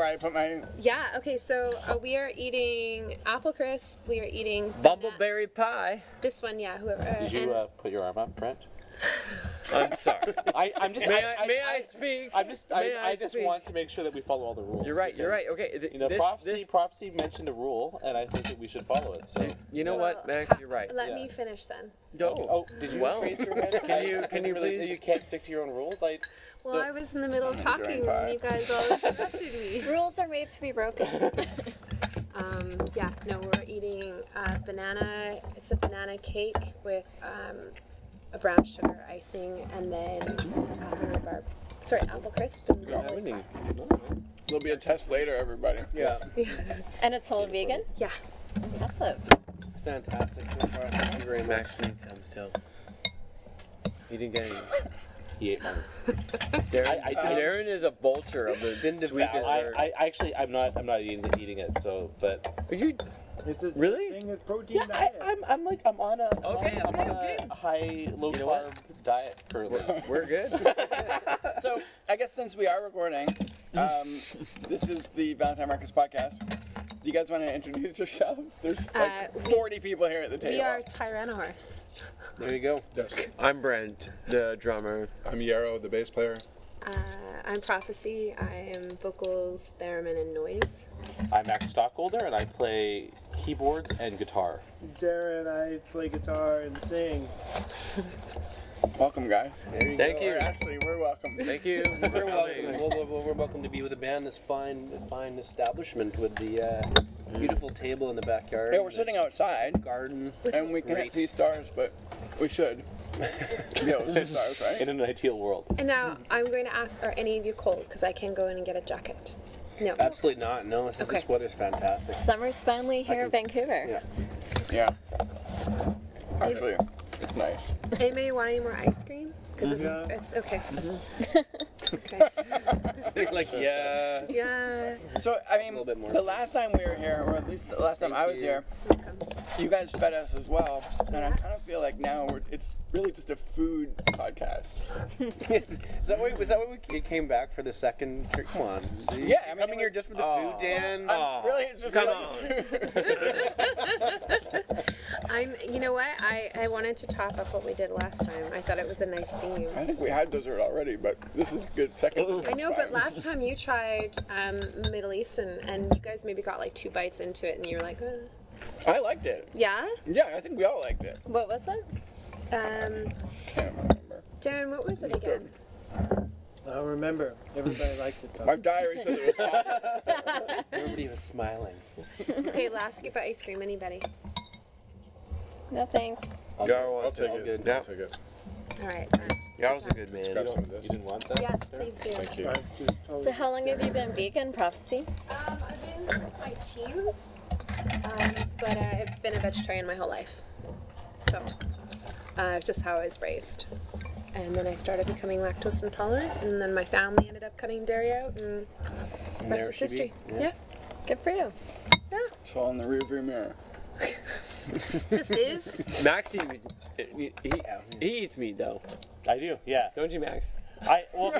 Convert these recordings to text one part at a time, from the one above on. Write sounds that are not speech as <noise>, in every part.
Before I put my. Yeah. Okay. So uh, we are eating apple crisp. We are eating Bumbleberry pie. This one, yeah. Whoever. Uh, Did you and- uh, put your arm up, Brent? <laughs> I'm sorry. I, I'm just. May I, may I speak? I'm just. May I, I just speak? want to make sure that we follow all the rules. You're right. You're right. Okay. th- You know, this, prophecy. this, Prophecy mentioned a rule, and I think that we should follow it. So. you know what, Max? You're right. Let Yeah. me finish then. No. Oh, did you Well, raise your <laughs> hand? can you- can you realize that please- You can't stick to your own rules. I. Well, The- I was in the middle of talking doing when you guys all <laughs> interrupted me. Rules are made to be broken. <laughs> Um, yeah, no, we're eating uh, banana. It's a banana cake with um, a brown sugar icing and then uh, rhubarb. Sorry, apple crisp and Yeah, bumbleberry we pie. There'll be a test later, everybody. Yeah, <laughs> and it's all vegan? Yeah. Awesome. it's fantastic so far. Thank you very much. Max needs some still. He didn't get any. He ate mine. <laughs> Darren, I- I- Darren is a vulture of the Been sweet devoured. I, dessert. I actually, I'm not. I'm not eating, eating it. So, but Are you This is Really? thing is protein yeah, I, diet. I'm. I'm like. I'm on a. I'm Okay, okay, I'm on okay. a high low You know carb what? diet currently. We're good. <laughs> so I guess since we are recording, um, this is the Valentine Marcus podcast. Do you guys want to introduce yourselves? There's like Uh, we- 40 people here at the table. We are Tyrannosaurus. There you go. Yes. I'm Brent, the drummer. I'm Yarrow, the bass player. Uh, I'm Prophecy. I am vocals, theremin, and noise. I'm Max Stockholder, and I play keyboards and guitar. Darren, I play guitar and sing. Welcome, guys. There you Thank go. you. Or actually, we're welcome. Thank you. <laughs> We're welcome. Well, well, well, we're welcome to be with a band, this fine, fine establishment with the uh, beautiful table in the backyard. Yeah, we're sitting outside, garden. and we can't see stars, but we should. Be able to see stars, right? In an ideal world. And now I'm going to ask, are any of you cold? Because I can go in and get a jacket. No. Absolutely not. No, this, is Okay. this weather's fantastic. Summer's finally here in Vancouver. Yeah. Yeah. Actually, it's nice. Anybody want any more ice cream? Because it's, Yeah. it's okay. Mm-hmm. <laughs> Okay. <laughs> like, yeah. Yeah. So, I mean, little bit more. the last time we were here, or at least the last time Thank I was you. here, Welcome. you guys fed us as well, and I kind of feel like now we're, it's really just a food podcast. is that why? Was that why we came back for the second? trip? Come on. You Yeah, I mean, coming here was- just for the Oh. food, Dan. I'm really just come <laughs> <laughs> I'm. You know what? I I wanted to top up what we did last time. I thought it was a nice theme. I think we had dessert already, but this is good second. I know, but last time you tried um, Middle Eastern, and you guys maybe got like two bites into it, and you were like, uh, I liked it. yeah. Yeah, I think we all liked it. What was it? Um, Can't remember. Darren, what was it again? I don't remember. Everybody liked it though. My diary says it was <laughs> awful. Everybody was smiling. Okay, last skip of ice cream. Anybody? No thanks. Yarrow I'll take all it. good. Yeah. I'll take it. All right. fine. Yarrow's a good man. You, Grab some don't, of this. you didn't want that? Yes, please do. Thank you. I've just told So how long have you been vegan, Prophecy? Um, I've been since my teens, um, but uh, I've been a vegetarian my whole life. So, uh, it's just how I was raised. And then I started becoming lactose intolerant, and then my family ended up cutting dairy out, and the rest there is she be. history. Yeah. Yeah. Good for you. Yeah. It's all in the rearview mirror. <laughs> <laughs> just is. Max eats, he, he, he eats meat though, I do. Yeah. don't you, Max? I well.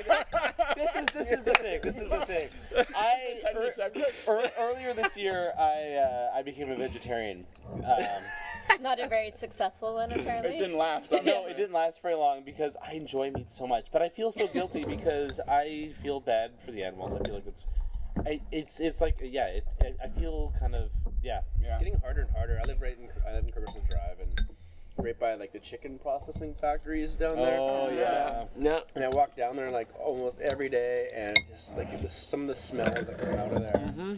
this is this is the thing. This is the thing. <laughs> I Tender ear- subject. ear- earlier this year, I uh, I became a vegetarian. Um, Not a very successful one, apparently. It didn't last. I'm no, it didn't last very long because I enjoy meat so much. But I feel so guilty because I feel bad for the animals. I feel like it's, I, it's, it's like yeah. It, I I feel kind of yeah. Yeah. Getting harder and harder. I live right in I live in Commercial Drive and right by like the chicken processing factories down there. Oh yeah. No. And I walk down there like almost every day, and just like the, some of the smells that come out of there. Mm-hmm.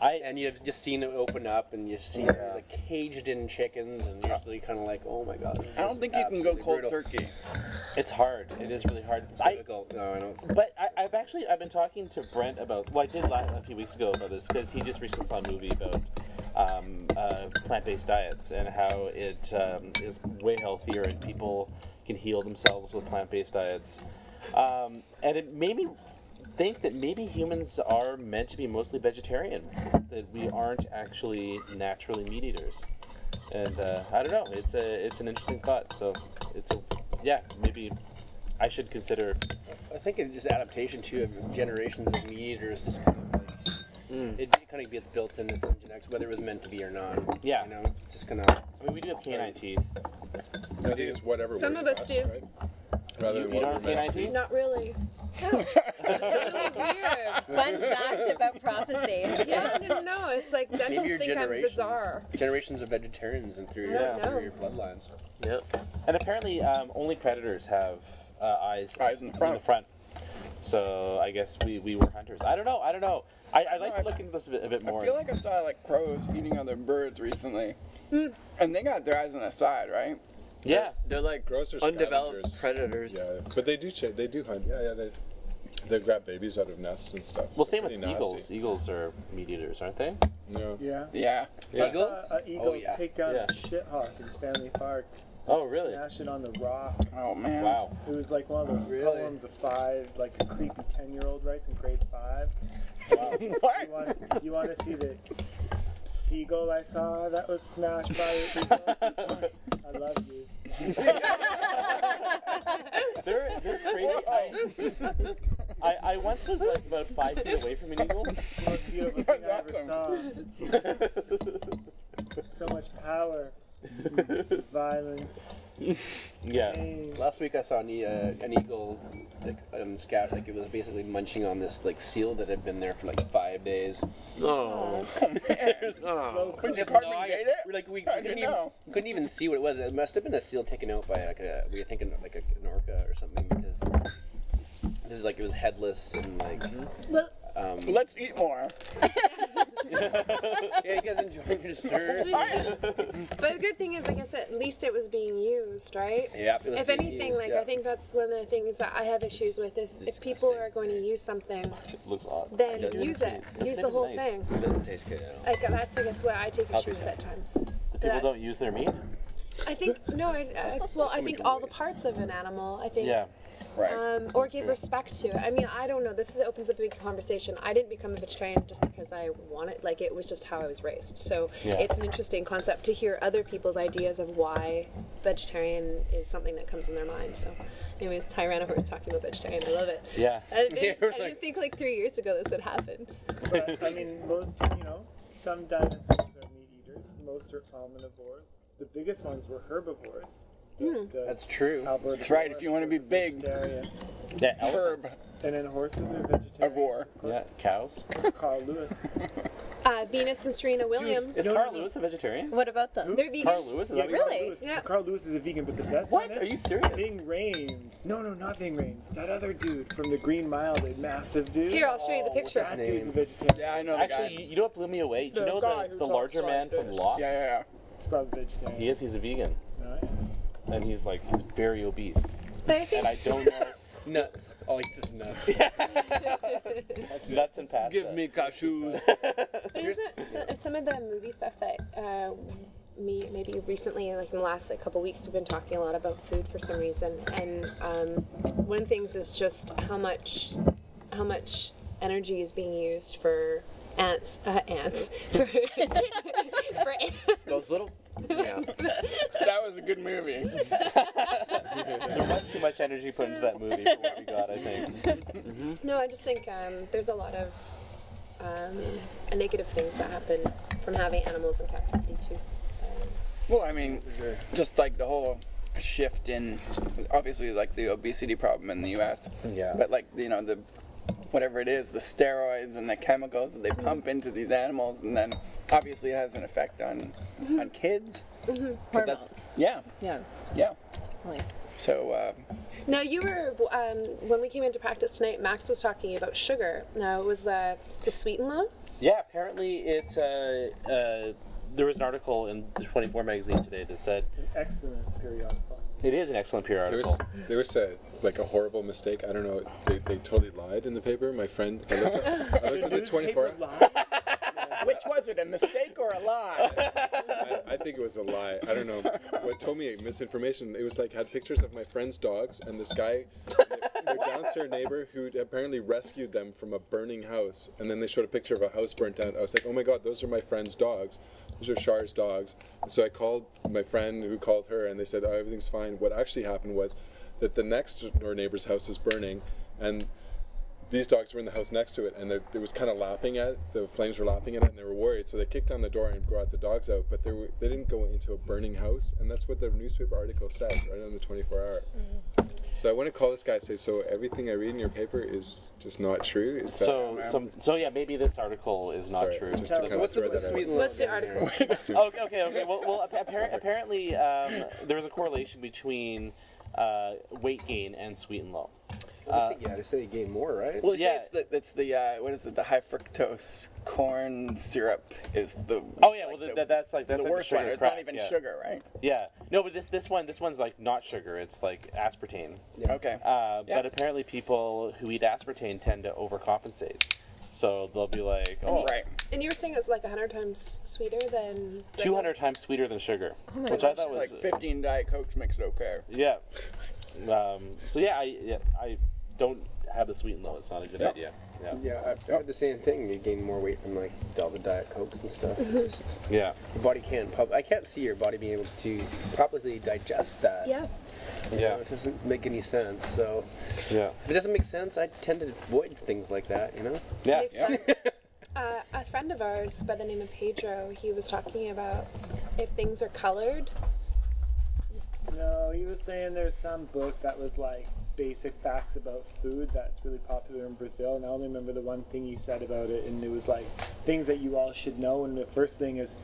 I And you've just seen it open up, and you see there's like caged-in chickens, and you're just like, kind of like, oh my god. I don't think you can go cold brutal. turkey. it's hard. It is really hard. It's I, difficult. No, I know. It's, But I, I've actually I've been talking to Brent about well I did a few weeks ago about this because he just recently saw a movie about um, uh, plant-based diets and how it um, is way healthier and people can heal themselves with plant-based diets, um, and it made me think that maybe humans are meant to be mostly vegetarian, that we aren't actually naturally meat eaters, and uh, I don't know. It's a it's an interesting thought. So it's a yeah maybe I should consider. I think it's just adaptation too of generations of meat eaters. Just kind of Mm. it kind of gets built into some genetics, whether it was meant to be or not. Yeah. you know, it's just kind of. I mean, we do have canine teeth. I think it's whatever Some of us best, do. Right? Rather You- than you what don't we're have meant to canine be. Not really. <laughs> Fun fact about prophecy. <laughs> Yeah, no, no, no. It's like Maybe dentists your think I'm generations, bizarre. generations of vegetarians and through, I your, don't through your bloodlines. Yep. And apparently, um, only predators have uh, eyes Eyes in the front. So I guess we, we were hunters. I don't know. I don't know. I, I'd like No, to I- look into this a bit, a bit more. I feel like I saw like crows eating other birds recently, Hmm. and they got their eyes on the side, right? yeah. They're like Crows are undeveloped scavengers. predators. Yeah, but they do ch- they do hunt. Yeah, yeah. They they grab babies out of nests and stuff. Well, same with nasty. eagles. Eagles are meat eaters, aren't they? No. Yeah. Yeah. I saw an eagle Oh, yeah. take down Yeah. a shithawk in Stanley Park. Oh, really? Smash it on the rock. Oh man. Wow. It was like one of those Really? poems of five, like a creepy ten-year-old writes in grade five. <laughs> You what? want, you want to see the seagull I saw that was smashed by an? <laughs> I love you. <laughs> They're, they're crazy. I, I, I once was like about five feet away from an eagle. Most beautiful thing I ever saw. So much power, <laughs> violence, yeah. pain. Last week I saw an, e- uh, an eagle, like um, scout, like it was basically munching on this like seal that had been there for like five days. Oh. <laughs> oh. Slow Could you cook. partly No, I- date it? we're like we, we I couldn't, didn't even, know. couldn't even see what it was. It must have been a seal taken out by like a we were thinking like a, an orca or something because this is like it was headless and like Well, um, Let's eat more. <laughs> yeah, you guys enjoying your dessert? <laughs> but the good thing is, like I guess at least it was being used, right? Yeah. If anything, used, like yeah. I think that's one of the things that I have issues with is if people are going to use something, Looks odd. then doesn't use it. That's Use the whole nice. thing. it doesn't taste good at all. Like that's I guess where I take I'll issue with at times. People That's- don't use their meat. I think no. I, I, well, I think all the parts of an animal. I think. Yeah. Right. Um, or give respect to it. I mean, I don't know. This is, opens up a big conversation. I didn't become a vegetarian just because I wanted. Like it was just how I was raised. So Yeah. it's an interesting concept to hear other people's ideas of why vegetarian is something that comes in their mind. So, anyways, Tyrannosaurus talking about vegetarian. I love it. Yeah. I didn't, <laughs> Yeah, I didn't think like three years ago this would happen. But I mean, most you know, some dinosaurs are meat eaters. Most are omnivores. The biggest ones were herbivores. The, the That's true. Albertosaurus That's right, if you wanna be big. vegetarian. Yeah. Herb. elephants. And then horses are vegetarian. Avore. of Yeah. Cows. Carl Lewis. <laughs> Uh, Venus and Serena Williams. Is Carl no, no. Lewis a vegetarian? What about them? They're vegan. Carl Lewis? Is that what you said? Really? Lewis. Yeah. Carl Lewis is a vegan, but the best What? one is Are you serious? Ving Rhames. No, no, not Ving Rhames. That other dude from the Green Mile, the massive dude. Here, I'll show you the what's picture. that his dude's a name? vegetarian. Yeah, I know Actually, guy. you, you know what blew me away? Do you The know the, the larger like man from. Lost? Yeah, yeah, It's probably vegetarian. He is. He's a vegan, No, yeah. And he's like he's very obese. But I think And I don't know. <laughs> Nuts. Oh, like just nuts. <laughs> nuts and pasta. Give me cashews. <laughs> But isn't so, some of the movie stuff that uh, me maybe recently, like in the last like, couple weeks, we've been talking a lot about food for some reason, and um, one of the things is just how much how much energy is being used for ants, uh, ants for for ants. Those little. Yeah. <laughs> That was a good movie. <laughs> there was too much energy put into that movie for what we got. I think. No, I just think um, there's a lot of um, negative things that happen from having animals in captivity too. Well, I mean, just like the whole shift in, obviously, like the obesity problem in the U.S. Yeah. But like you know the, whatever it is, the steroids and the chemicals that they Mm-hmm. pump into these animals, and then obviously it has an effect on Mm-hmm. on kids. But that's- Hormones. Yeah, Yeah. yeah. Totally. So uh, Now you were um, when we came into practice tonight. Max was talking about sugar. Now it was uh, the sweet and low. Yeah, apparently it. Uh, uh, there was an article in the 24 magazine today that said An excellent periodical. It is an excellent PR There article. was there was a like a horrible mistake. I don't know. They, they totally lied in the paper. My friend, I looked at, I looked <laughs> at the 24. <laughs> Which was it, a mistake or a lie? I, I think it was a lie. I don't know. What told me misinformation. It was like had pictures of my friend's dogs and this guy, their downstairs neighbor, who apparently rescued them from a burning house. And then they showed a picture of a house burnt down. I was like, oh my god, those are my friend's dogs. Those are Char's dogs. And so I called my friend who called her, and they said, oh, everything's fine. What actually happened was. that the next door neighbor's house is burning, and these dogs were in the house next to it, and they- it was kind of lapping at it. The flames were lapping at it, and they were worried. So they kicked down the door and brought the dogs out, but they were, they didn't go into a burning house, and that's what the newspaper article said right on the 24 hour. So I want to call this guy and say, so everything I read in your paper is just not true. Is that So, so, so yeah, maybe this article is not Sorry, true. just to So kind of what's the what's that sweet What's the article? <laughs> okay, okay, okay. Well, well appa- appar- apparently, um, there was a correlation between uh, weight gain and sweet and low. Uh, yeah, they say you gain more, right? Well, you Yeah. say it's the it's the uh, what is it? The high fructose corn syrup is the. oh yeah, well like th- that, that's like that's the like worst the one. sugar It's not even yeah. sugar, right? Yeah, no, but this this one this one's like not sugar. It's like aspartame. Okay. Uh, Yeah. But apparently, people who eat aspartame tend to overcompensate. So they'll be like, oh, right. And you were saying it's like 100 times sweeter than. 200 times sweeter than sugar, Oh my which I gosh. thought was Like 15 diet cokes makes it okay. yeah. Um, so yeah, I yeah, I don't have the sweet and low. It's not a good Yeah. idea. Yeah. Yeah, I've heard the same thing. You gain more weight from like all the diet cokes and stuff. <laughs> It's just, Yeah. your body can't. Pub- I can't see your body being able to properly digest that. Yeah. You Yeah. know, it doesn't make any sense. So Yeah. if it doesn't make sense, I tend to avoid things like that. You know. Yeah. Makes sense. <laughs> Uh, a friend of ours by the name of Pedro, he was talking about if things are colored. No, he was saying there's some book that was like basic facts about food that's really popular in Brazil, and I only remember the one thing he said about it, and it was like things that you all should know. And the first thing is,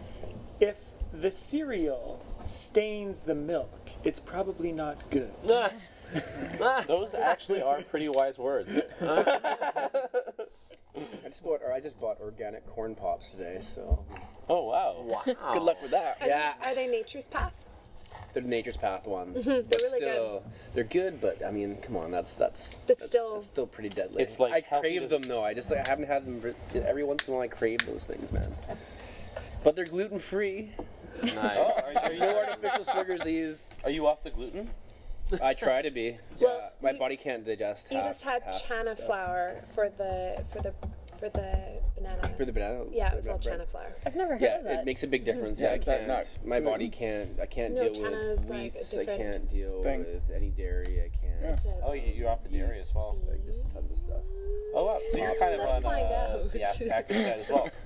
if the cereal stains the milk, it's probably not good. <laughs> Those actually are pretty wise words. I just bought, or I just bought organic corn pops today. So Oh wow. Wow. Good luck with that. Are Yeah. They, are they nature's path? They're nature's path ones. Mm-hmm. They're but really good. still, they're good. But I mean, come on, that's that's That's still- that's still pretty deadly. It's like I crave as- them though. I just like I haven't had them ver- every once in a while. I crave those things, man. But they're gluten free. Nice. <laughs> Oh, are, are, No you, artificial sugars. These. are you off the gluten? I try to be. Well, Yeah, my you- body can't digest. You half- just had half chana stuff. flour for the for the for the banana. for the banana. yeah, it was all bread. chana flour. I've never heard Yeah, of that. Yeah, it makes a big difference. Yeah, Yeah, I can't. not My gluten? body can't. I can't No, deal chana with is, like, a wheats. I different can't deal thing. with any dairy. I can't. It's a- Oh, you, you're off the dairy as well. Like just tons of stuff. Oh wow. So you're kind of Let's on find uh, out. the Atkins side as well. <laughs>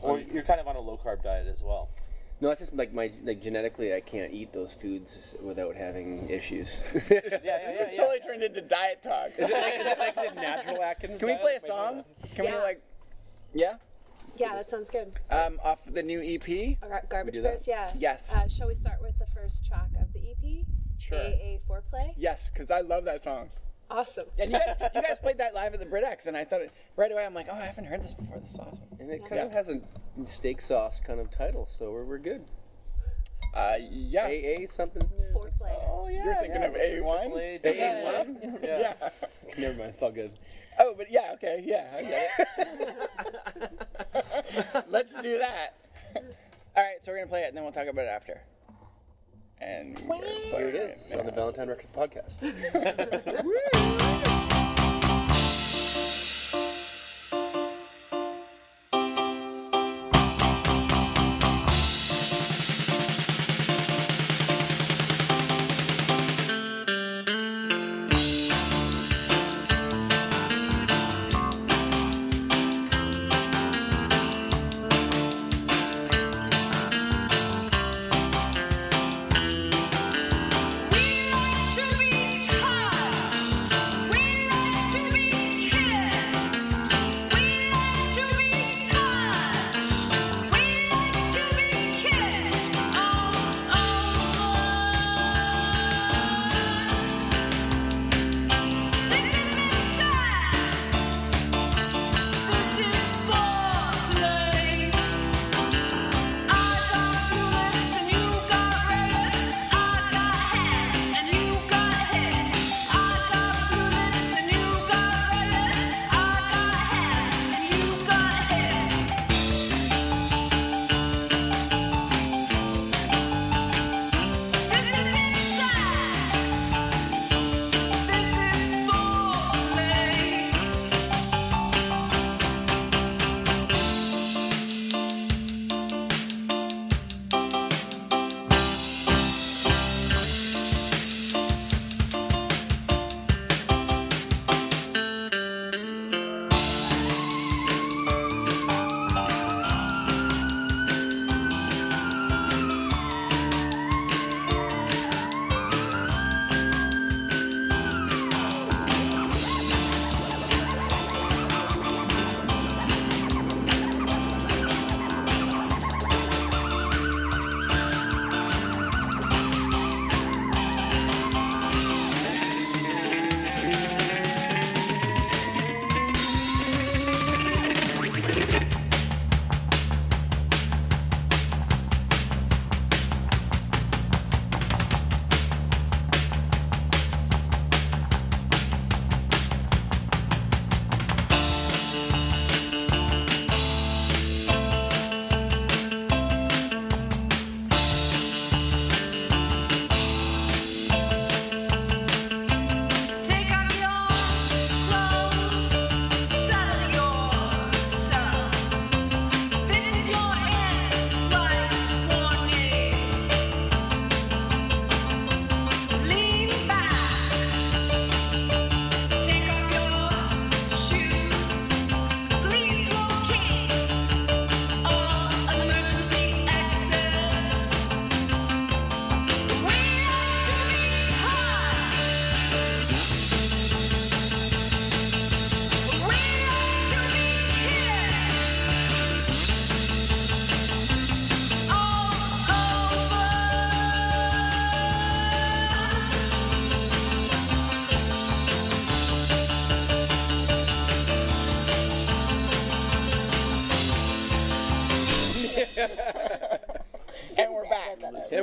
Or you're kind of on a low carb diet as well. No, it's just like my like genetically, I can't eat those foods without having issues. <laughs> Yeah, yeah, This yeah. is yeah. totally turned into diet talk. Is it like, is it like the natural Atkins? Can we diet? play a song? Can we like, yeah, Yeah, that sounds good. um, off the new EP? Gar- Garbage do? Bears, yeah. Yes. Uh, shall we start with the first track of the EP? Sure. AA Foreplay. Yes, because I love that song. Awesome. And you guys, <laughs> you guys played that live at the BritX, and I thought it, right away I'm like, oh, I haven't heard this before. This is awesome. And it kind Yeah. of has a steak sauce kind of title, so we're, we're good. Uh, yeah. AA something's in there. Foreplay. Oh yeah. You're thinking of A one. AAA, A one. Yeah. Yeah. <laughs> Never mind, it's all good. Oh, but yeah. Okay. Yeah. I get it. <laughs> Let's do that. All right. So we're gonna play it, and then we'll talk about it after. And we're Here playing it is on the. Valentine Records podcast. <laughs>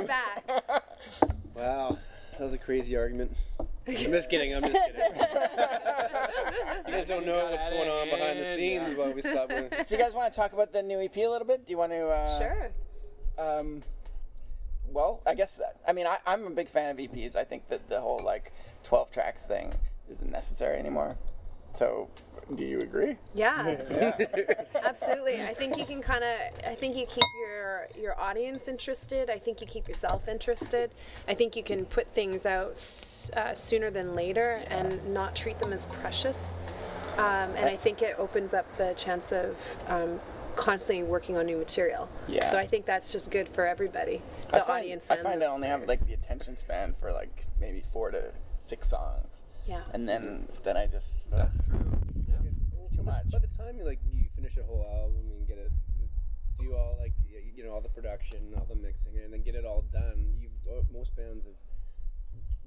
back. <laughs> Wow, that was a crazy argument. I'm just kidding. I'm just kidding. <laughs> you guys don't know what's going on behind the scenes while we stop. with- So you guys want to talk about the new EP a little bit? Do you want to? Uh, Sure. Um, well, I guess I mean I, I'm a big fan of EPs. I think that the whole like 12 tracks thing isn't necessary anymore. So, do you agree? <laughs> Yeah. Absolutely. I think you can kind of. I think you keep your your audience interested. I think you keep yourself interested. I think you can put things out uh, sooner than later and not treat them as precious. Um, and I think it opens up the chance of um, constantly working on new material. Yeah. So I think that's just good for everybody, I the find, audience. I find I only have like the attention span for like maybe four to six songs, Yeah. and then then I just ugh, it's too much. By the time you like you finish a whole album and get it, do all like you know all the production, all the mixing, and then get it all done, you uh, most bands have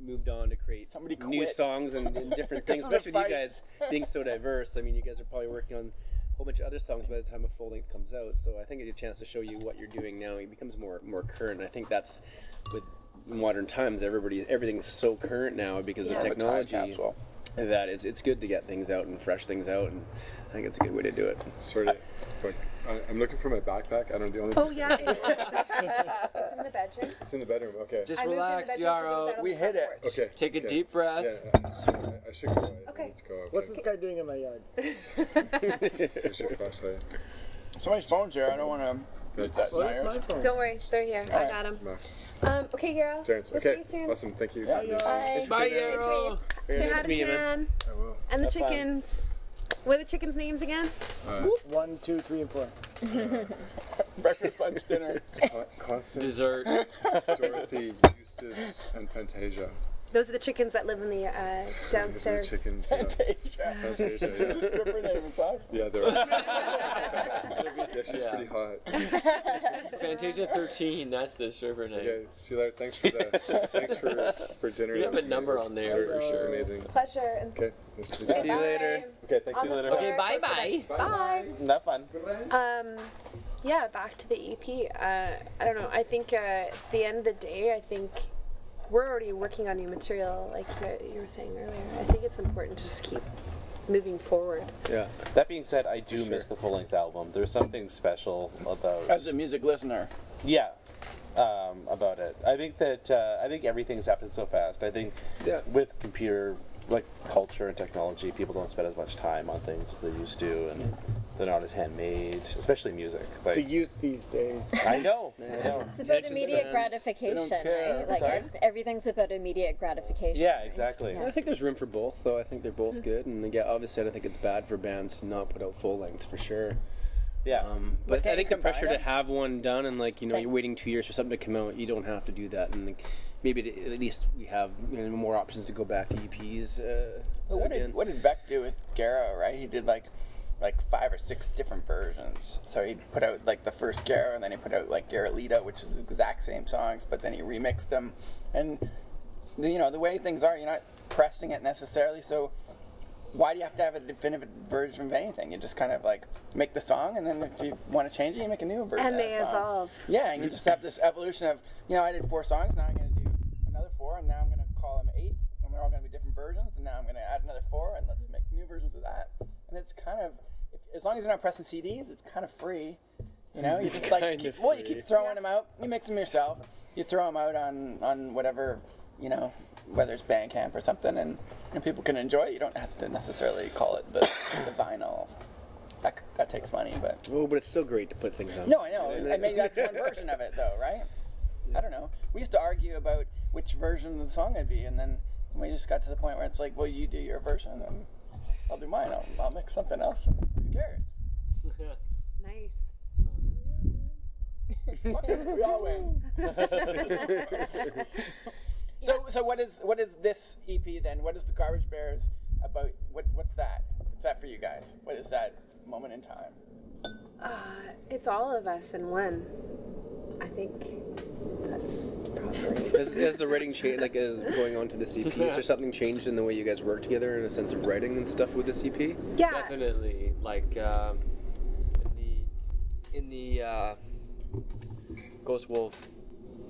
moved on to create Somebody new songs and, and different <laughs> things. Because Especially with you guys being so diverse. I mean, you guys are probably working on a whole bunch of other songs by the time a full length comes out. So I think it's a chance to show you what you're doing now. It becomes more more current. I think that's with modern times. Everybody everything's so current now because Yeah. of technology capsule. that it's, it's good to get things out and fresh things out and I think it's a good way to do it. Sorry, but I, I'm looking for my backpack. I don't know the only. Oh yeah. It's, <laughs> it's in the bedroom. It's in the bedroom. Okay. Just I moved in the relax, bedroom 'cause it was Yarrow. out on We hit it. porch. Okay. Take a okay. deep breath. Yeah, I, I should go. I Okay. need to go. Okay. What's this guy doing in my yard? <laughs> <laughs> Where's your flashlight? Somebody's phone's here. I don't want to. That's Well, it's my phone. Don't worry, they're here. I got them. Max's. Um, okay, Yarrow. Terrence. We'll Okay. see you soon. Awesome. Thank you. Yeah. Bye. Bye, Yarrow. Say hi to to meet you, man. Jan I will. and the Have fun. chickens. What are the chickens' names again? Uh, One, two, three, and four. <laughs> Breakfast, lunch, dinner. Con- Constance, <laughs> Dessert. Dorothy, Eustace, and Fantasia. Those are the chickens that live in the uh, Those are downstairs. the chickens. Yeah. Fantasia. Fantasia. It's a Yeah, stripper name inside. yeah they're. <laughs> yeah, she's Yeah. pretty hot. Fantasia 13, that's the stripper name. Okay, see you later. Thanks for the. Thanks for for dinner. You have a number on there Dessert, for which sure. amazing. Pleasure. and Okay. Nice to meet See you. you later. Okay. Thanks. On See you later. Okay, bye bye. Bye. Not fun. Um, yeah, back to the EP. Uh, I don't know. I think uh, at the end of the day, I think we're already working on new material, like you- you were saying earlier. I think it's important to just keep moving forward. Yeah. That being said, I do miss the full length album. There's something special about As a music listener, yeah um, about it. I think that uh, I think everything's happened so fast. I think Yeah. with computer like culture and technology, people don't spend as much time on things as they used to, and they're not as handmade, especially music. The youth these days. I know, I know. It's about Attention immediate spans. gratification, They don't care. right? Like Sorry? everything's about immediate gratification. Yeah, right? exactly. Yeah. I think there's room for both, though. I think they're both good, and again, obviously, I don't think it's bad for bands to not put out full length for sure. Yeah. Um, but I think the pressure combine to have one done, and like you know, you're waiting two years for something to come out. You don't have to do that, and like, maybe to- at least we have you know, more options to go back to EPs. Uh, But what again. did what did Beck do with Guero? Right, he did like like five or six different versions. So he put out like the first Guero, and then he put out like Guerolito, which is the exact same songs, but then he remixed them. And the, you know the way things are, you're not pressing it necessarily. So why do you have to have a definitive version of anything? You just kind of like make the song, and then if you want to change it, you make a new version. And of they evolve. Yeah, and you just have this evolution of, you know, I did four songs, now I'm going to do another four, and now I'm going to call them eight, and they're all going to be different versions, and now I'm going to add another four, and let's make new versions of that. And it's kind of, as long as you're not pressing CDs, it's kind of free. You know, you <laughs> just like, keep, of well, you keep throwing them out, you mix them yourself, you throw them out on, on whatever, you know, whether it's Bandcamp or something, and, and people can enjoy it. You don't have to necessarily call it the, the vinyl. That, that takes money, but Oh, but it's still great to put things on. no, I know. I mean, that's one version of it, though, right? I don't know. We used to argue about which version of the song it'd be, and then we just got to the point where it's like, well, you do your version, and I'll do mine. I'll, I'll mix something else. Who cares? <laughs> Nice. Fuck it, we all win. <laughs> so, so what is what is this EP then? What is the Garbage Bears about? What what's that? What's that for you guys? What is that moment in time? Uh, it's all of us in one. I think that's probably. Has, has the writing changed? Like, as going on to the EP, is there something changed in the way you guys work together in a sense of writing and stuff with the EP? Yeah. Definitely, like um, in the in the uh, Ghost Wolf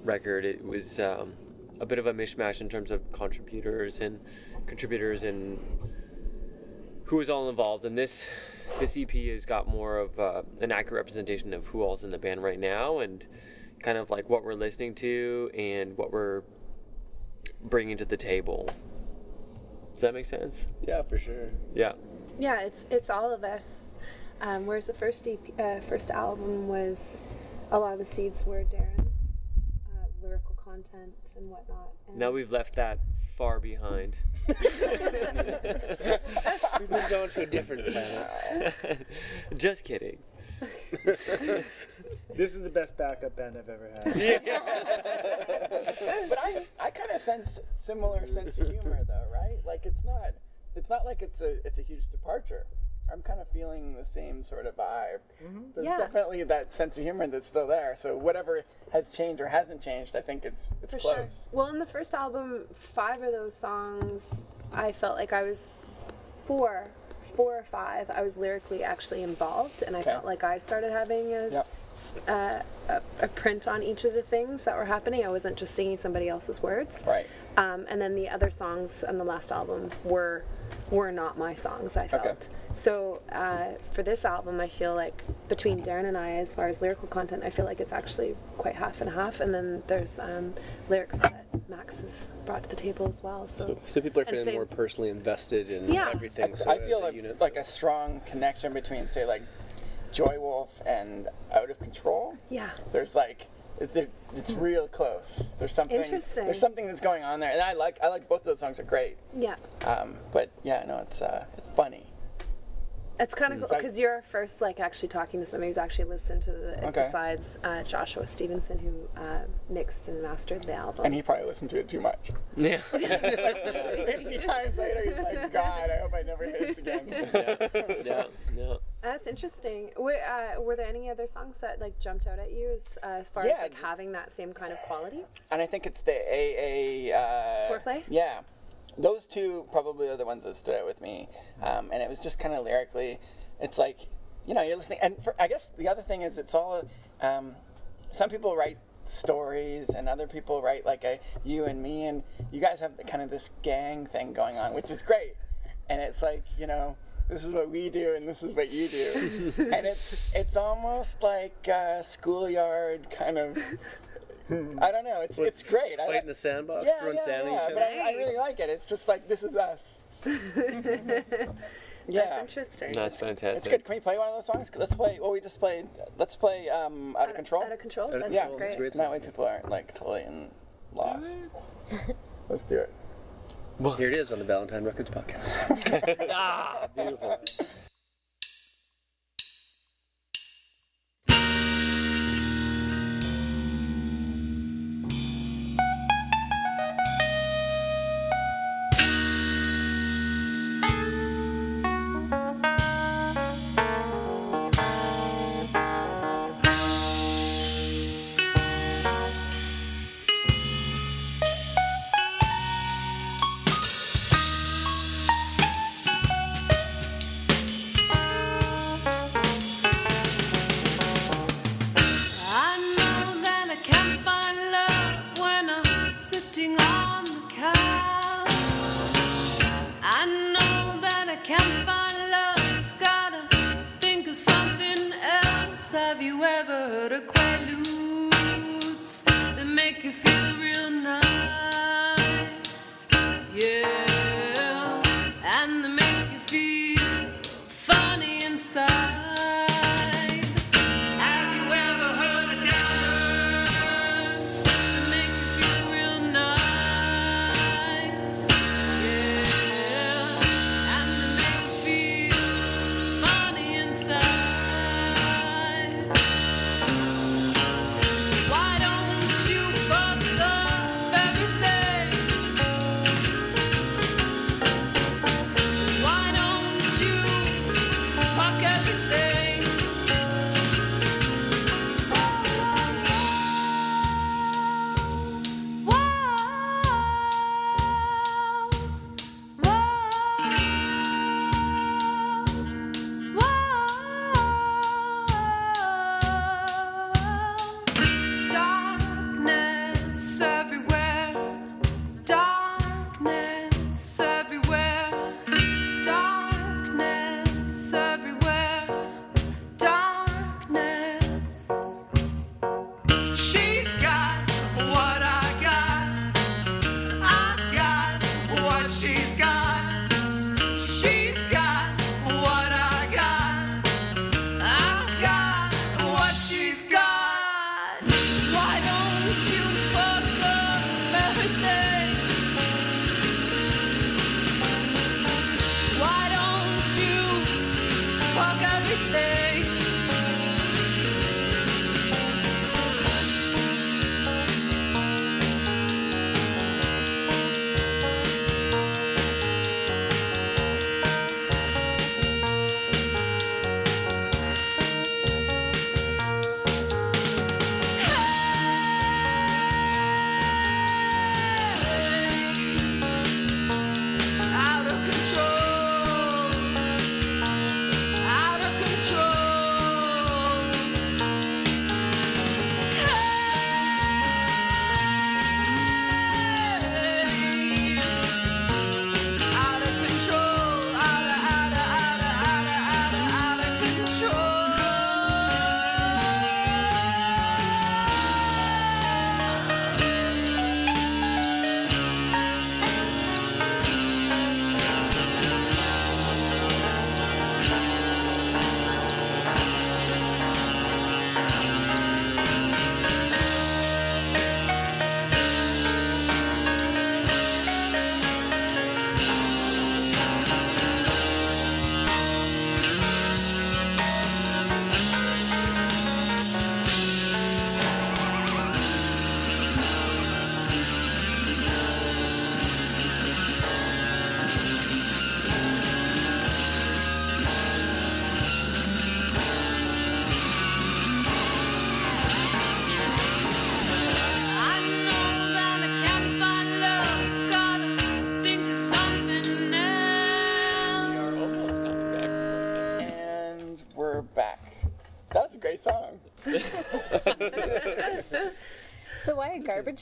record, it was um, a bit of a mishmash in terms of contributors and contributors and who was all involved. And this this EP has got more of uh, an accurate representation of who all's in the band right now and kind of like what we're listening to and what we're bringing to the table. Does that make sense? Yeah, for sure. Yeah. Yeah, it's it's all of us. Um, whereas the first EP, uh, first album was a lot of the seeds were Darren's uh, lyrical content and whatnot. And Now we've left that far behind. <laughs> <laughs> We've moved on to a different planet. <laughs> Just kidding. <laughs> This is the best backup band I've ever had. Yeah. but I, I kind of sense similar sense of humor though, right? Like it's not, it's not like it's a, it's a huge departure. I'm kind of feeling the same sort of vibe. Mm-hmm. There's Yeah. definitely that sense of humor that's still there. So whatever has changed or hasn't changed, I think it's it's For close. sure. Well, in the first album, five of those songs, I felt like I was four, four or five. I was lyrically actually involved, and I Okay. felt like I started having a, Yep. Uh, a, a print on each of the things that were happening. I wasn't just singing somebody else's words. Right. Um, and then the other songs on the last album were were not my songs. I felt Okay. so. Uh, for this album, I feel like between Darren and I, as far as lyrical content, I feel like it's actually quite half and half. And then there's um, lyrics that Max has brought to the table as well. So, So, so people are feeling same- more personally invested in Yeah. everything. So I feel a like unit, like so- a strong connection between, say, like Joy Wolf and Out of Control. yeah, There's like, it- it- it's real close. There's something. Interesting. There's something that's going on there, and I like I like both of those songs are great. yeah. Um, but yeah, no, it's uh, it's funny. It's kind of cool Like- because you're first, like, actually talking to somebody who's actually listened to the Okay. besides uh, Joshua Stevenson, who uh, mixed and mastered the album. And he probably listened to it too much. Yeah. <laughs> Fifty times later, he's like, God, I hope I never hear this again. <laughs> yeah. Yeah. That's interesting. Were, uh, were there any other songs that like jumped out at you as, uh, as far Yeah. as like having that same kind of quality? and I think it's the AA. Uh, Foreplay? Yeah, those two probably are the ones that stood out with me. Um, and it was just kind of lyrically, it's like, you know, you're listening. And for, I guess the other thing is, it's all. Um, some people write stories, and other people write like a you and me, and you guys have the, kind of this gang thing going on, which is great. And it's like, you know. This is what we do, and this is what you do, <laughs> and it's it's almost like uh, schoolyard kind of I don't know. It's it's great. Fight like- in the sandbox, yeah, yeah, sand yeah. each But other. I, I really like it. It's just like this is us. <laughs> yeah, That's interesting. That's fantastic. it's good. Can we play one of those songs? Let's play. Well, we just played. Let's play um, out of control. Out of control. Out of That yeah, sounds great. great. And that way people aren't like totally in lost. Let's do it. Well here it is on the Valentine Records podcast. <laughs> ah, Beautiful.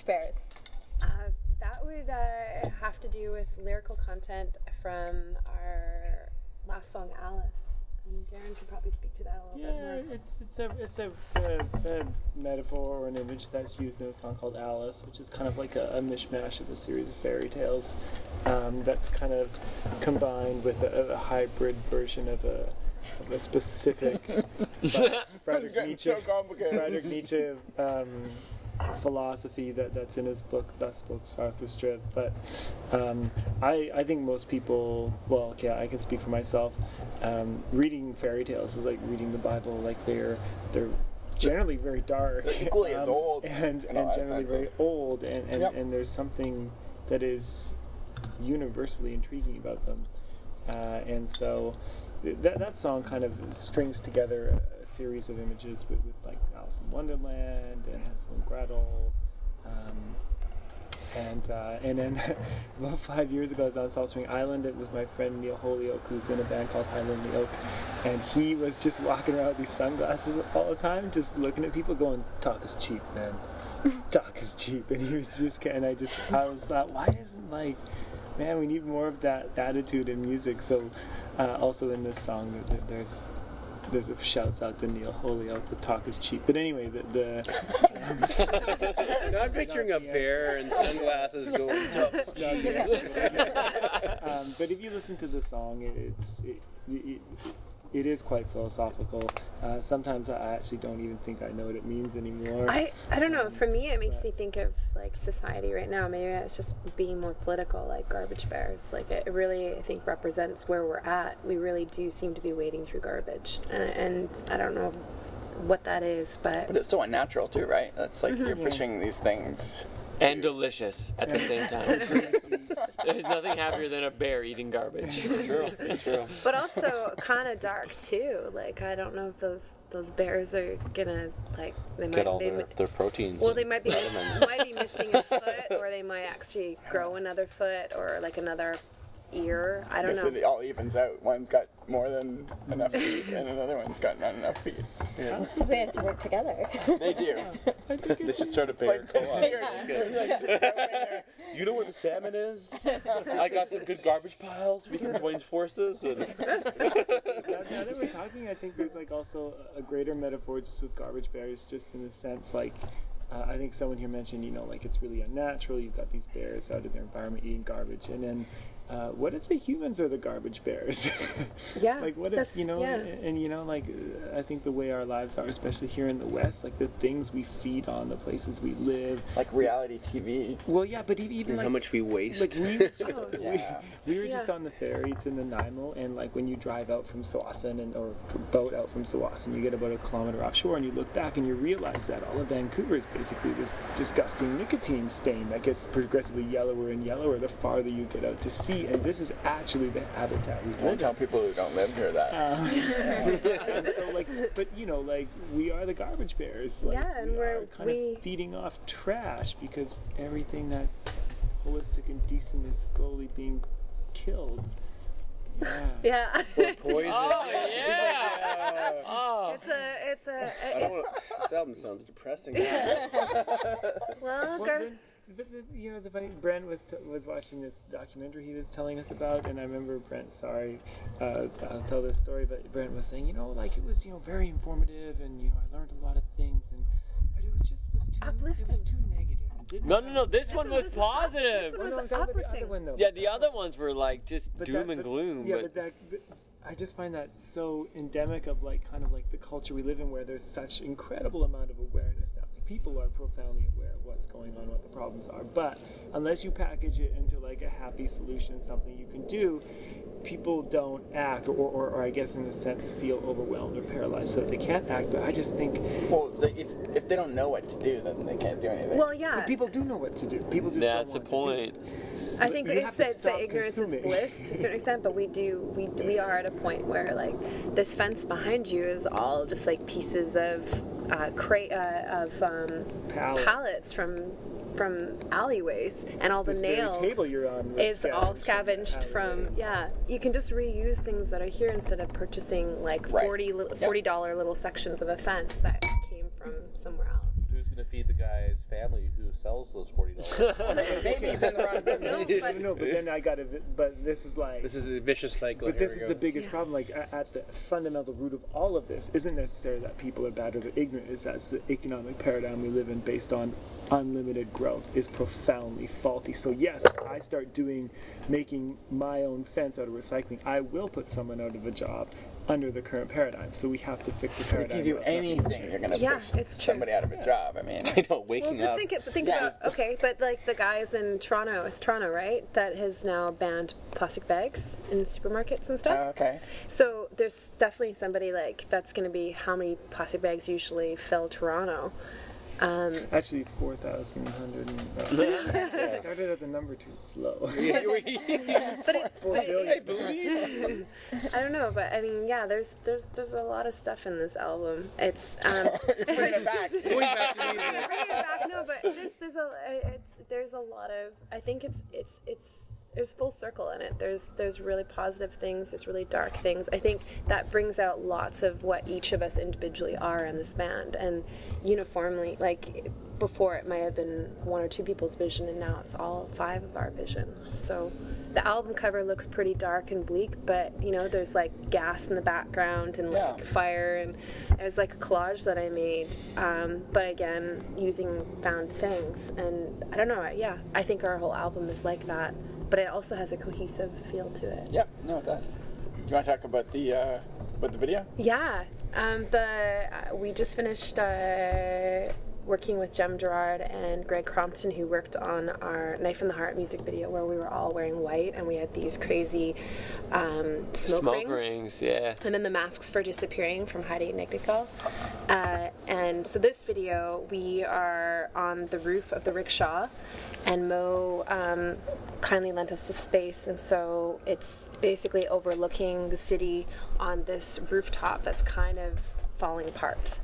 Why bears? Uh, that would uh, have to do with lyrical content from our last song, Alice. And Darren can probably speak to that a little Yeah, bit more. it's it's a it's a, a, a metaphor or an image that's used in a song called Alice, which is kind of like a, a mishmash of a series of fairy tales um, that's kind of combined with a, a hybrid version of a of a specific <laughs> Friedrich Nietzsche so complicated. Friedrich Nietzsche um, philosophy that, that's in his book, Thus Spoke Zarathustra. But um, I, I think most people, well, okay, I can speak for myself. Um, reading fairy tales is like reading the Bible. Like they're they're generally very dark, They're equally as <laughs> um, old and, and generally very old, and and, Yep. and there's something that is universally intriguing about them. Uh, and so th- that, that song kind of strings together a, a series of images with, with like Alice in Wonderland and Hansel and Gretel. Um, and uh, and then <laughs> about five years ago, I was on Salt Spring Island with my friend Neil Holyoke, who's in a band called Highland the Oak, and he was just walking around with these sunglasses all the time, just looking at people, going, "Talk is cheap, man. <laughs> Talk is cheap." And he was just, and I just, I was like, why isn't like, man, we need more of that attitude in music. So, uh, also in this song, th- th- there's. There's a shouts out to Neil Holyoke The "Talk is cheap," but anyway, the, the <laughs> Now I'm picturing a bear and sunglasses going <laughs> up. <laughs> um, but if you listen to the song, it, it's it, it, it is quite philosophical. Uh, sometimes I actually don't even think I know what it means anymore. I, I don't know. For me, it makes me think of like society right now. Maybe it's just being more political, like garbage bears. Like it really, I think, represents where we're at. We really do seem to be wading through garbage, and, and I don't know what that is, but But it's so unnatural too, right? That's like Mm-hmm. you're pushing these things. And delicious at the same time. <laughs> There's nothing happier than a bear eating garbage. True, true. but also kind of dark too. Like I don't know if those those bears are gonna like they might Get all they, their, might- their proteins. well they might be might be missing a foot, or they might actually grow another foot, or like another ear. I don't This know. it all evens out. One's got more than enough feet, and another one's got not enough feet. So they have to work together. <laughs> They do. They should start a It's bear like, co-op. it's You know where the salmon is? <laughs> I got some good garbage piles. We can join forces. And <laughs> now, now that we're talking, I think there's like also a greater metaphor just with garbage bears, just in the sense like. Uh, I think someone here mentioned, you know, like it's really unnatural. You've got these bears out in their environment eating garbage, and then uh, what if the humans are the garbage bears? <laughs> Yeah, like what if you know? yeah. And, and, you know, like uh, I think the way our lives are, especially here in the West, like the things we feed on, the places we live. like reality TV. Well, yeah, but even And like how much we waste. like we <laughs> were, just, Yeah. we, we were just on the ferry to Nanaimo, and like when you drive out from Tsawwassen and or boat out from Tsawwassen, you get about a kilometer offshore, and you look back and you realize that all of Vancouver is basically this disgusting nicotine stain that gets progressively yellower and yellower the farther you get out to sea, and this is actually the habitat we Don't live tell people who don't live here that. Oh. <laughs> And so like, but you know, like we are the garbage bears. Like, Yeah, and we we're- kind we- of feeding off trash because everything that's holistic and decent is slowly being killed. <laughs> Yeah. Yeah. Poison. Oh yeah. <laughs> Oh. It's a, it's a, I don't want. This album sounds depressing. well, Well, gar- then, but the, you know, the funny, Brent was t- was watching this documentary he was telling us about, and I remember Brent. Sorry, uh, I'll tell this story, but Brent was saying, you know, like it was, you know, very informative, and you know, I learned a lot of things, and but it was just was too, it was too negative. No, no, no. This This one one was was- positive. this one was no, I'm talking about the other uplifting. one though. Yeah, the other ones were like just But doom that- and but- gloom. Yeah, but but that. But, I just find that so endemic of like kind of like the culture we live in, where there's such incredible amount of awareness now. Like people are profoundly aware of what's going on, what the problems are. But unless you package it into like a happy solution, something you can do, people don't act, or, or, or I guess in a sense feel overwhelmed or paralyzed, so that they can't act. But I just think Well, if they, if, if they don't know what to do, then they can't do anything. well, yeah. but people do know what to do. People just that's the don't want to do it. point. I think have it's, it's that ignorance is bliss to a certain extent, but we do we we are at a point where like this fence behind you is all just like pieces of uh, cra- uh, of um, Pallets. pallets from from alleyways, and all the This nails table you're on is all scavenged from from yeah. You can just reuse things that are here instead of purchasing like Right. forty li- Yep. forty dollar little sections of a fence that came from somewhere else. Who's gonna feed the guy's family who sells those forty dollars? <laughs> Maybe he's in the wrong business. <laughs> No, but <laughs> no, but then I got to. But this is like. This is a vicious cycle. But this is go. the biggest problem. Like at, at the fundamental root of all of this isn't necessarily that people are bad or they're ignorant. Is that the economic paradigm we live in, based on unlimited growth, is profoundly faulty. So yes, I start doing, making my own fence out of recycling, I will put someone out of a job under the current paradigm. So we have to fix the paradigm. If you do or else nothing will anything, you're gonna Yeah, push it's true. somebody out of a job. I mean, <laughs> I know, Well, waking just up. think, it- think Yeah. about okay, but like the guys in Toronto, it's Toronto, right? That has now banned plastic bags in supermarkets and stuff. Oh, okay. So there's definitely somebody like that's going to be how many plastic bags usually fill Toronto. Um, Actually, 4,100. <laughs> I started at the number too slow. <laughs> <laughs> but it, Four but it, billion. I don't know, but I mean, yeah, there's there's there's a lot of stuff in this album. It's um, Bring it back. Going back to music. bring it back. No, but there's there's a it's, there's a lot of I think it's it's it's there's full circle in it. There's there's really positive things. There's really dark things. I think that brings out lots of what each of us individually are in this band, and uniformly, like before, it might have been one or two people's vision, and now it's all five of our vision. So. The album cover looks pretty dark and bleak, but you know, there's like gas in the background and like fire, and it was like a collage that I made. Um, but again, using found things, and I don't know. Yeah, I think our whole album is like that, but it also has a cohesive feel to it. Yeah, No, it does. Do you want to talk about the uh, about the video? Yeah, um, the uh, we just finished uh, working with Jem Gerard and Greg Crompton, who worked on our Knife in the Heart music video, where we were all wearing white and we had these crazy um, smoke, Smoke rings. rings, yeah. and then the masks for disappearing from Heidi Nightingale. Uh, and so this video, we are on the roof of the rickshaw, and Mo um, kindly lent us the space, and so it's basically overlooking the city on this rooftop that's kind of falling apart.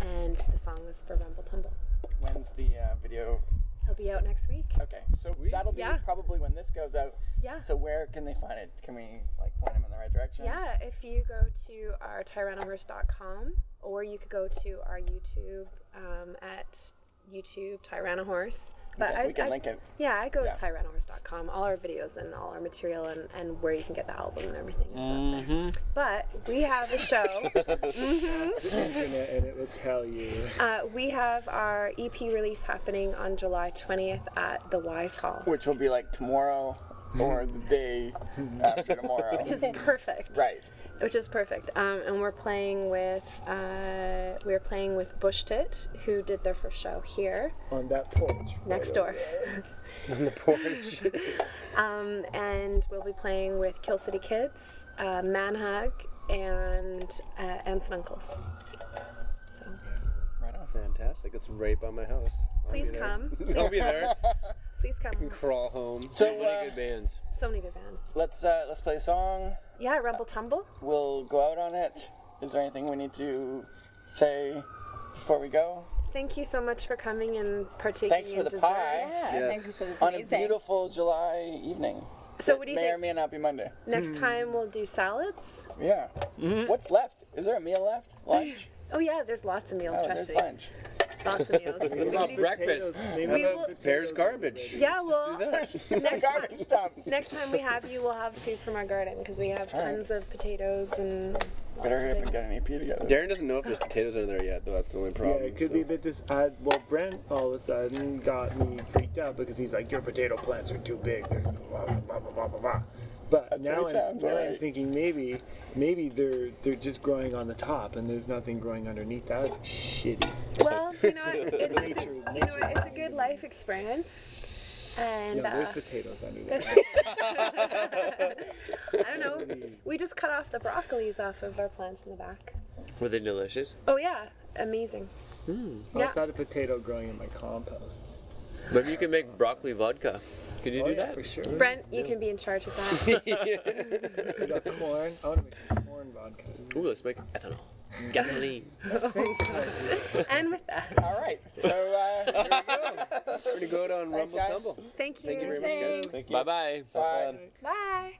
And the song is for Rumble Tumble. When's the uh, video? It'll be out next week. Okay, so that'll be Yeah. probably when this goes out. Yeah. So where can they find it? Can we like point them in the right direction? Yeah, if you go to our tyrannohorse.com or you could go to our YouTube um, at YouTube Tyrannohorse. But I, we can I- link it. Yeah, I go Yeah. to tyrannohorse.com. All our videos and all our material and, and where you can get the album and everything is Mm-hmm. up there. But we have a show. <laughs> Ask the internet and it will tell you. uh, we have our EP release happening on July 20th at the Wise Hall, Which will be like tomorrow or the day <laughs> after tomorrow. which is perfect. right. Which is perfect. Um, and we're playing with uh, we're playing with Bush Tit, who did their first show here On that porch. next right door. <laughs> on the porch. <laughs> um, and we'll be playing with Kill City Kids, uh, Manhug, and uh, Aunts and Uncles. So Right on. Fantastic. It's right by my house. I'll Please <laughs> be there. come. I'll be there. please come. Crawl home. So, So many uh, good bands. So many good bands. Let's uh, let's play a song. Yeah, Rumble Tumble. We'll go out on it. Is there anything we need to say before we go? Thank you so much for coming and partaking Thanks for in the dessert. pie. Yeah, Yes. thanks. It was On a beautiful July evening. So that what do you may or think? may not be Monday. Next time we'll do salads. Yeah. What's left? Is there a meal left? Lunch? Oh yeah, there's lots of meals. Oh, trust there's me. lunch. Lots of meals. <laughs> What about We- breakfast? Potatoes, maybe We about will- Bear's garbage. Yeah, well, <laughs> There's Next <laughs> time- garbage dump. Next time we have you, we'll have food from our garden because we have All right. tons of potatoes and lots Better of hurry up and things. get an EP together. Darren doesn't know if there's potatoes in there yet, though. That's the only Yeah, problem. it could so. be a bit dis. I, well, Brent all of a sudden got me freaked out because he's like, "Your potato plants are too big." There's blah blah blah blah blah blah. Blah. But That's now, I'm, sounds, now I'm thinking maybe, maybe they're they're just growing on the top and there's nothing growing underneath. That would be shitty. Well, you know, <laughs> it's, it's, it's, Nature- a, you know, what, it's a good life experience. And No, uh, there's potatoes under there. <laughs> I don't know. We just cut off the broccolis off of our plants in the back. Were they delicious? Oh yeah, amazing. I Yeah. saw a potato growing in my compost. Maybe you can make broccoli vodka. Could you Oh, do yeah, that? for sure. Brent, you can be in charge of that. <laughs> We got corn. I want to make some corn vodka. Ooh, let's make ethanol. Gasoline. Let's make that. and with that, All right. So uh, here we go. We're gonna go down Thanks, Rumble guys. Tumble. thank you. Thank you very much, guys. Thank you. Bye bye. Bye. Bye.